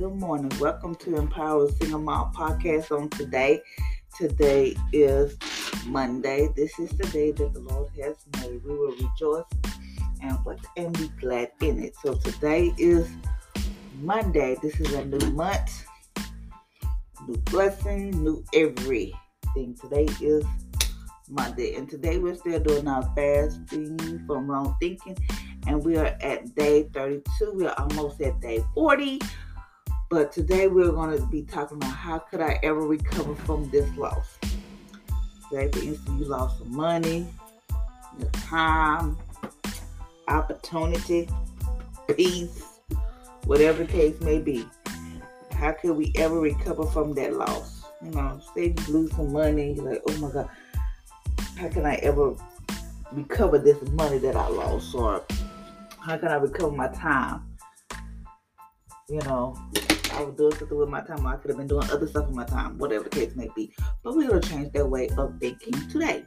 morning, good morning, good morning. Welcome to Empower Single Mom Podcast on today. Today is Monday. This is the day that the Lord has made. We will rejoice and what and be glad in it. So today is Monday. This is a new month, new blessing, new everything. Today is Monday, and today we're still doing our fasting from wrong thinking and we are at day 32. We are almost at day 40. But today we're going to be talking about how could I ever recover from this loss. Say, for instance, you lost some money, your time, opportunity, peace, whatever the case may be. How could we ever recover from that loss? You know, say you lose some money, you're like, oh my God, how can I ever recover this money that I lost? Or how can I recover my time? You know, I was doing something with my time. I could have been doing other stuff with my time, whatever the case may be. But we're gonna change that way of thinking today.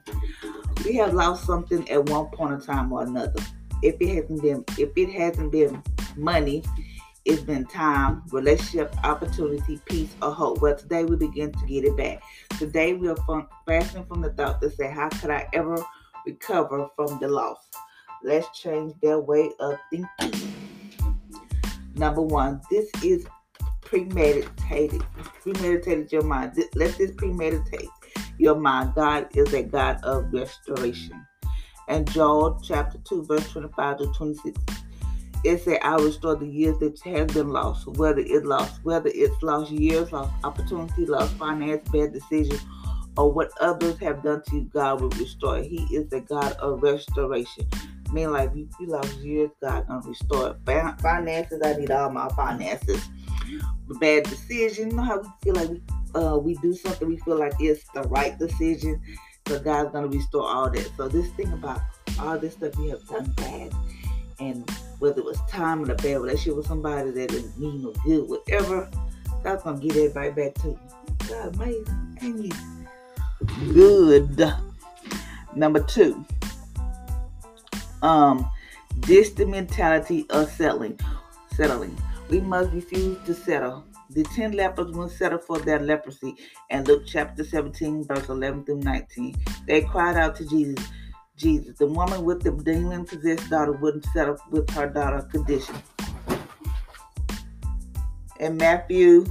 We have lost something at one point in time or another. If it hasn't been, if it hasn't been money, it's been time, relationship, opportunity, peace, or hope. Well, today we begin to get it back. Today we are fasting from the thought to say, how could I ever recover from the loss? Let's change their way of thinking. Number one, this is premeditated. Premeditated your mind. Let this premeditate your mind. God is a God of restoration. And Joel chapter 2, verse 25 to 26. It said, I restore the years that have been lost, whether it lost, whether it's lost years, lost opportunity, lost finance, bad decisions, or what others have done to you, God will restore. He is the God of restoration mean, like you, you lost years, God gonna restore. Finances, I need all my finances. Bad decision, you know how we feel like we uh we do something, we feel like it's the right decision. So God's gonna restore all that. So this thing about all this stuff we have done bad, and whether it was time in a bad relationship with somebody that didn't mean no good, whatever, God's gonna give that right back to you. God amazing, ain't he? Good. Number two, um, this the mentality of settling. Settling. We must refuse to settle. The ten lepers will settle for their leprosy. And Luke chapter 17, verse 11 through 19. They cried out to Jesus. Jesus, the woman with the demon possessed daughter wouldn't settle with her daughter's condition. In Matthew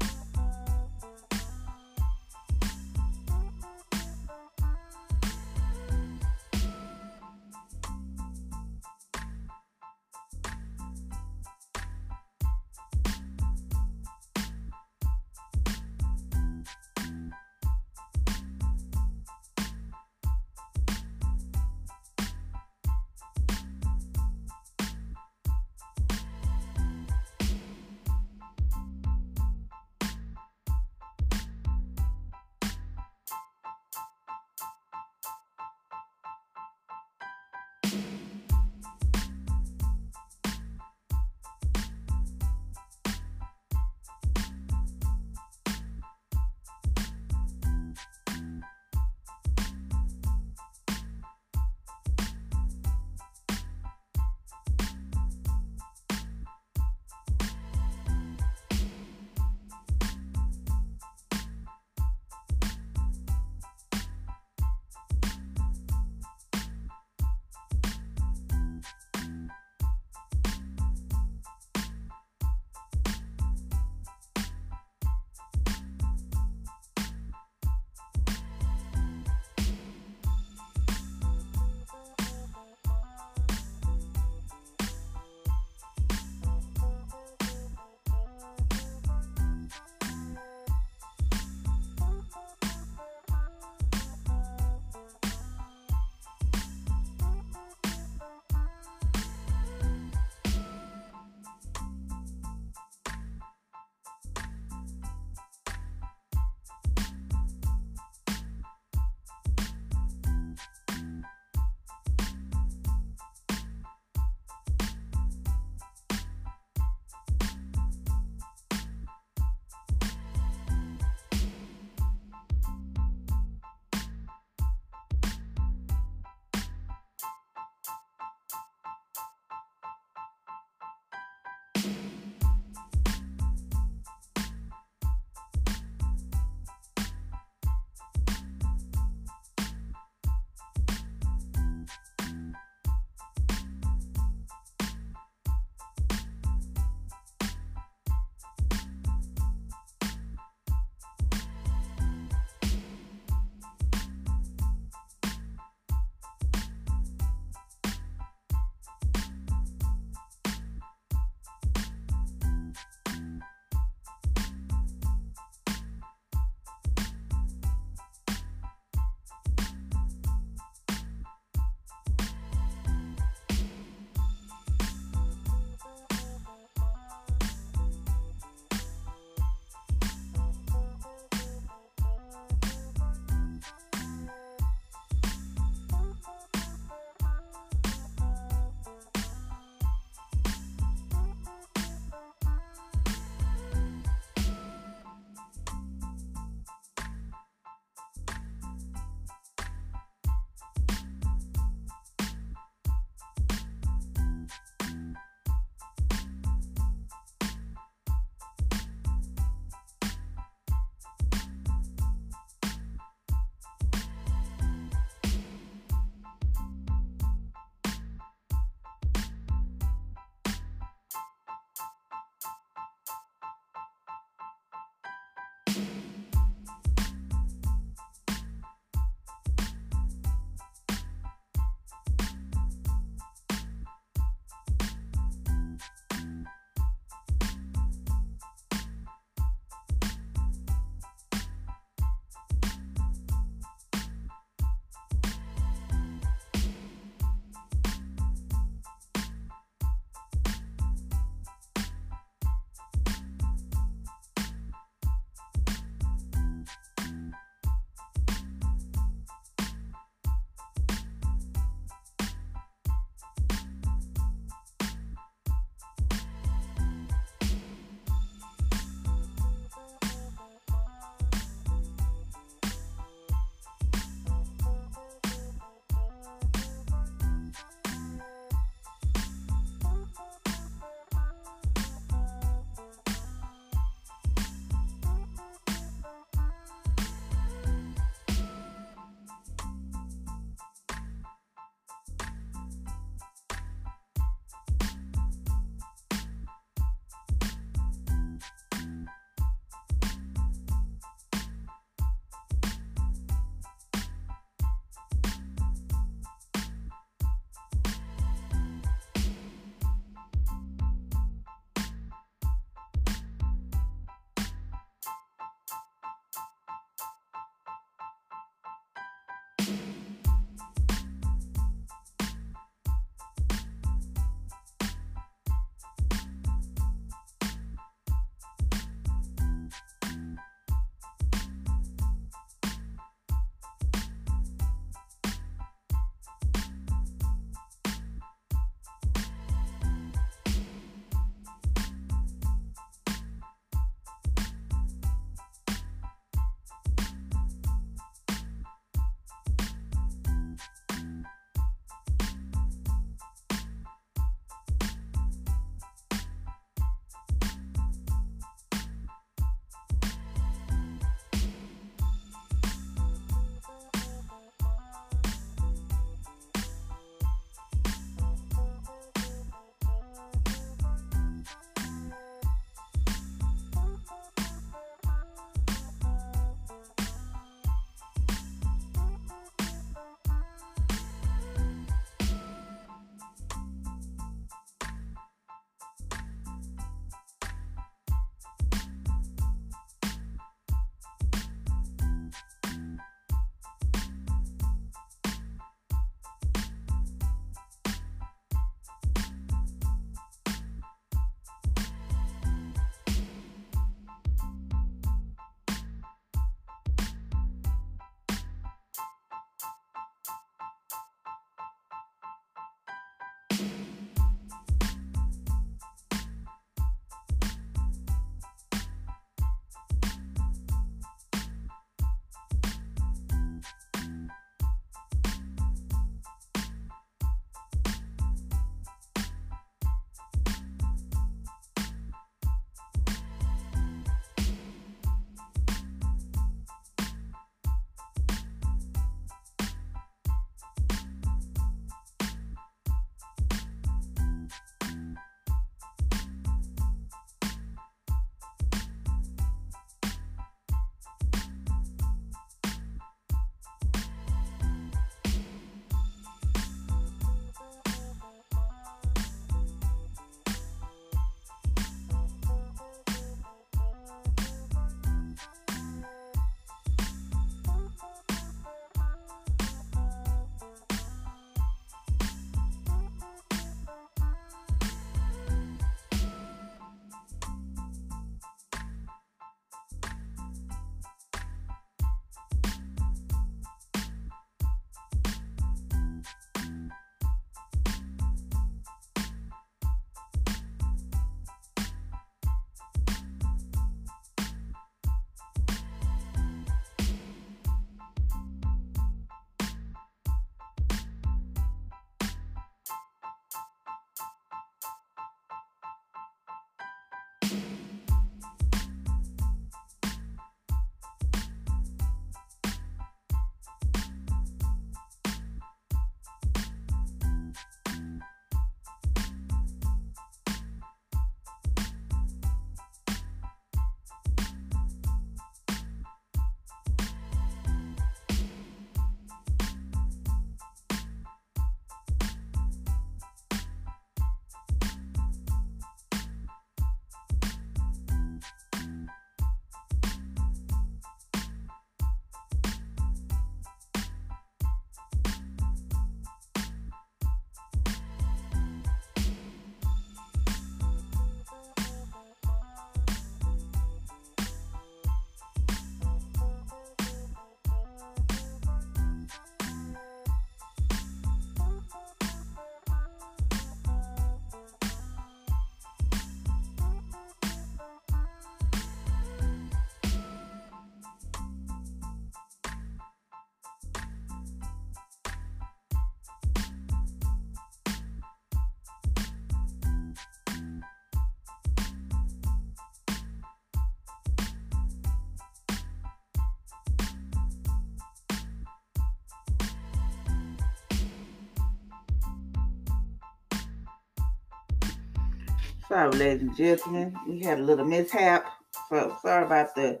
Sorry, ladies and gentlemen. We had a little mishap. So sorry about the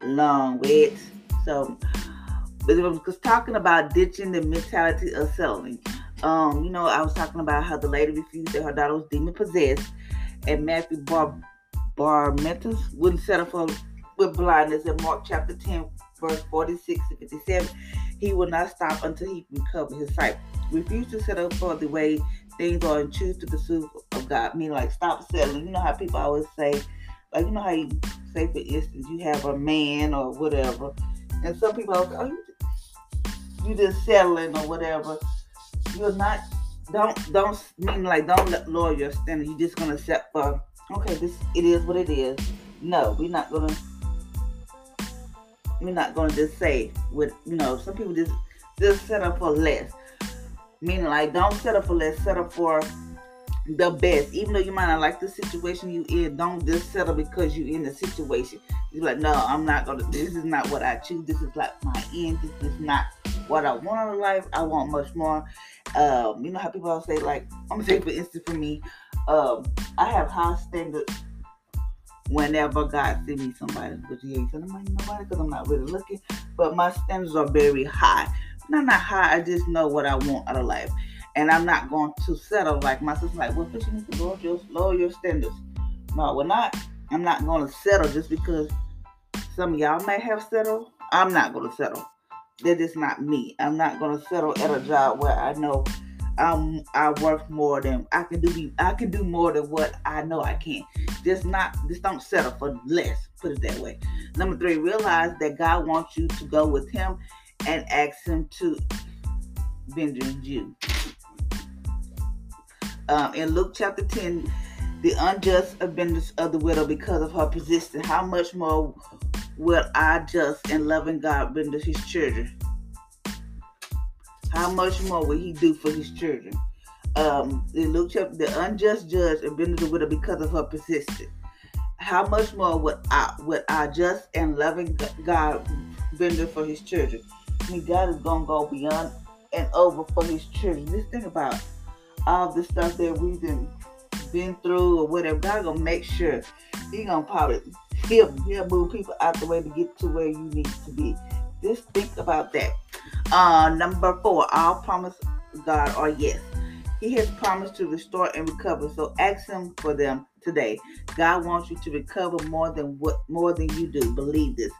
long wait. So, but it was talking about ditching the mentality of selling. Um, you know, I was talking about how the lady refused that her daughter was demon possessed, and Matthew Bar Barmentus wouldn't settle for with blindness in Mark chapter 10, verse 46 to 57. He will not stop until he recover his sight. Refused to settle for the way things and choose to pursue of God. I mean, like stop settling. You know how people always say, like you know how you say for instance you have a man or whatever, and some people are, oh, you, you just settling or whatever you're not don't don't mean like don't lower your standard. You're just gonna set for okay, this it is what it is. No, we're not gonna we're not gonna just say with you know, some people just just settle for less. Meaning like don't settle for less, settle for the best. Even though you might not like the situation you in, don't just settle because you in the situation. You're like, no, I'm not gonna this is not what I choose. This is like my end. This is not what I want in life. I want much more. Um, you know how people say like I'm gonna say for instance for me, um, I have high standards whenever God send me somebody, which He ain't sending me nobody because I'm not really looking. But my standards are very high. Not not high. I just know what I want out of life, and I'm not going to settle like my sister. Like, well, but you need to lower your lower your standards. No, we're not. I'm not going to settle just because some of y'all may have settled. I'm not going to settle that is not me. I'm not gonna settle at a job where I know I'm I work more than I can do. I can do more than what I know I can. Just not. Just don't settle for less. Put it that way. Number three, realize that God wants you to go with Him and ask Him to vengeance you. Um, in Luke chapter 10, the unjust abundance of the widow because of her persistence. How much more will our just and loving God render his children? How much more will he do for his children? Um, in Luke chapter, the unjust judge abandoned the widow because of her persistence. How much more would our, would our just and loving God render for his children? Mean, God is to go beyond and over for his children. Just think about all the stuff that we've been, been through or whatever. God to make sure he to probably He'll, he'll move people out the way to get to where you need to be. Just think about that. Uh, number four, all promise God are yes. He has promised to restore and recover. So ask him for them today. God wants you to recover more than what more than you do. Believe this.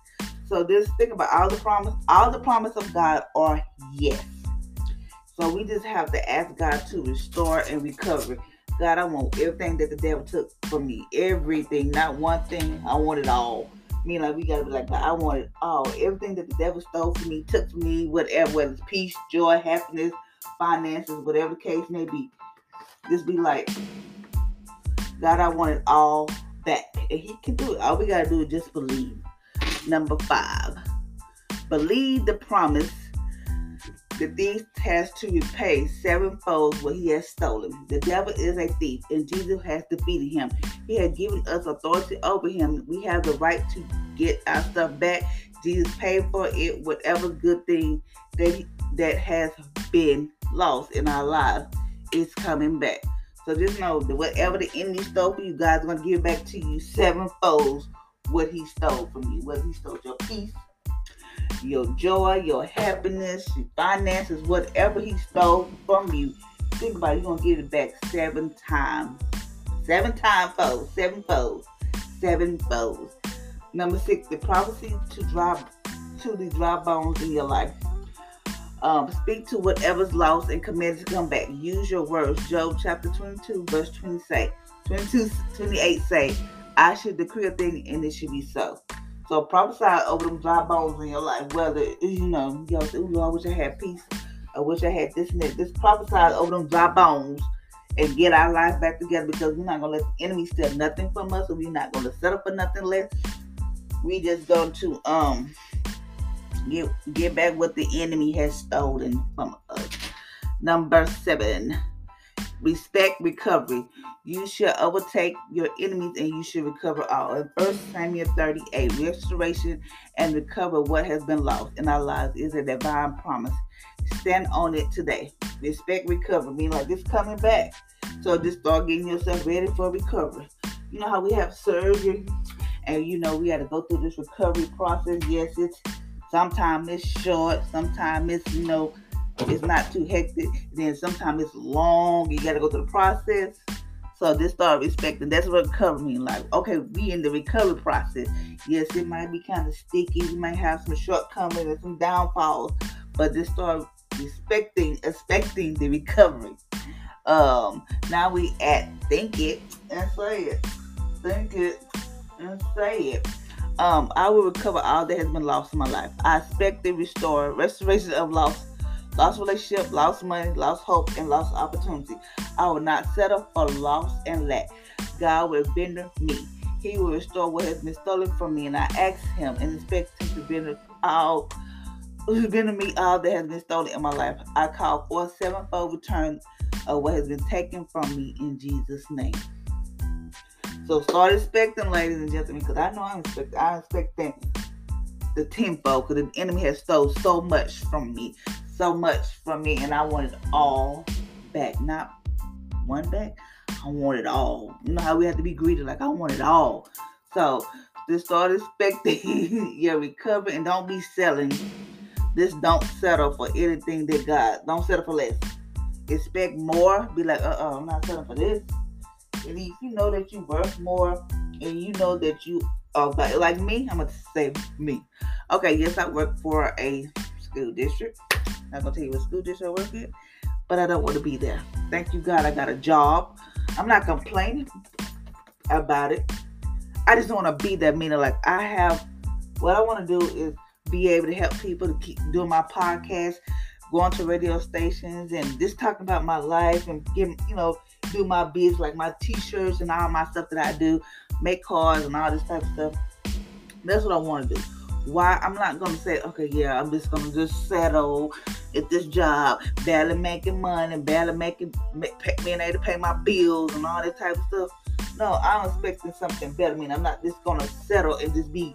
So just think about all the promise, all the promise of God are yes. So we just have to ask God to restore and recover. God, I want everything that the devil took from me. Everything, not one thing. I want it all. I mean, like we gotta be like, God, I want it all. Everything that the devil stole from me, took from me, whatever, whether it's peace, joy, happiness, finances, whatever the case may be. Just be like, God, I want it all back. And He can do it. All we gotta do is just believe. Number five, believe the promise the thief has to repay sevenfold what he has stolen. The devil is a thief, and Jesus has defeated him. He has given us authority over him. We have the right to get our stuff back. Jesus paid for it. Whatever good thing that that has been lost in our lives is coming back. So just know that whatever the enemy stole from you, God's gonna give back to you sevenfold what he stole from you. Whether he stole your peace, your joy, your happiness, your finances, whatever he stole from you, think about it, you're gonna get it back seven times. Seven times fold, seven fold, seven fold. Number six, the prophecy to dry to the dry bones in your life. Um, speak to whatever's lost and command to come back. Use your words. Job chapter 22, verse 20 say, 22, 28 say, I should decree a thing and it should be so. So prophesy over them dry bones in your life. Whether you know, you say, "Ooh, I wish I had peace. I wish I had this and that." Just prophesy over them dry bones and get our life back together because we're not gonna let the enemy steal nothing from us, and we're not gonna settle for nothing less. We just going to um get get back what the enemy has stolen from us. Number seven, respect recovery. You shall overtake your enemies and you shall recover all. In 1 Samuel 38, restoration and recover what has been lost in our lives is a divine promise. Stand on it today. Respect recovery, mean like this coming back. So just start getting yourself ready for recovery. You know how we have surgery and you know we had to go through this recovery process. Yes, it's sometimes it's short, sometimes it's you know it's not too hectic. Then sometimes it's long. You got to go through the process. So just start respecting. That's what recovery means. Like, okay, we in the recovery process. Yes, it might be kind of sticky. You might have some shortcomings and some downfalls, but just start respecting, expecting the recovery. Um, now we at think it and say it. Think it and say it. Um, I will recover all that has been lost in my life. I expect the restore, restoration of lost lost relationship, lost money, lost hope, and lost opportunity. I will not settle for loss and lack. God will render me. He will restore what has been stolen from me, and I ask Him and expect Him to render all, render me all that has been stolen in my life. I call for a sevenfold return of what has been taken from me in Jesus' name. So start expecting, ladies and gentlemen, because I know I'm expecting. I'm expecting the tenfold, because the enemy has stole so much from me so much from me, and I want it all back. Not one back. I want it all. You know how we have to be greedy, like I want it all. So just start expecting your recovery and don't be selling. Just don't settle for anything that God. Don't settle for less. Expect more. Be like, uh uh-uh, I'm not settling for this. And if you know that you're worth more and you know that you are like me, I'm gonna say me. Okay, yes, I work for a school district. Not gonna tell you what school district I work at, but I don't want to be there. Thank you, God, I got a job. I'm not complaining about it. I just want to be there, meaning like I have what I want to do is be able to help people to keep doing my podcast, going to radio stations and just talking about my life and giving, you know, do my biz like my t-shirts and all my stuff that I do, make cards and all this type of stuff. That's what I want to do why I'm not gonna say, okay, yeah, I'm just gonna just settle at this job, barely making money, barely making being able to pay my bills and all that type of stuff. No, I'm expecting something better. I mean, I'm not just gonna settle and just be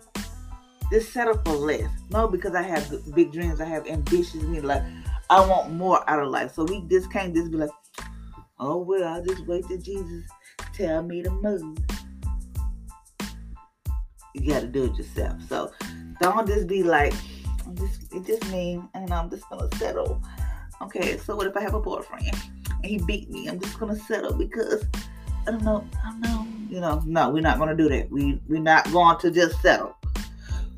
just settle for less. No, because I have big dreams, I have ambitions. I mean, like I want more out of life. So we just can't just be like, oh well, I'll just wait till Jesus tell me to move. You got to do it yourself. So don't just be like, just it just me and I'm just gonna settle. Okay, so what if I have a boyfriend and he beat me? I'm just gonna settle because I don't know, I don't know. You know, no, we're not gonna do that. We we're not going to just settle.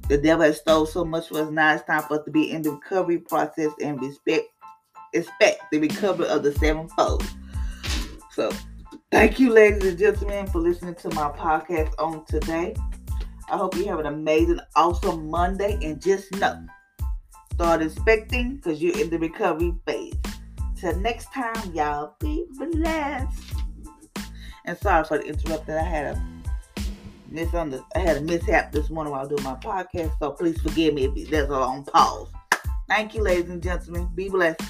The devil has stole so much for us. Now it's time for us to be in the recovery process and respect expect the recovery of the sevenfold. So thank you, ladies and gentlemen, for listening to my podcast on today. I hope you have an amazing, awesome Monday. And just know, start expecting because you're in the recovery phase. Till next time, y'all be blessed. And sorry for the interruption. I had a the, I had a mishap this morning while doing my podcast. So please forgive me if there's a long pause. Thank you, ladies and gentlemen. Be blessed.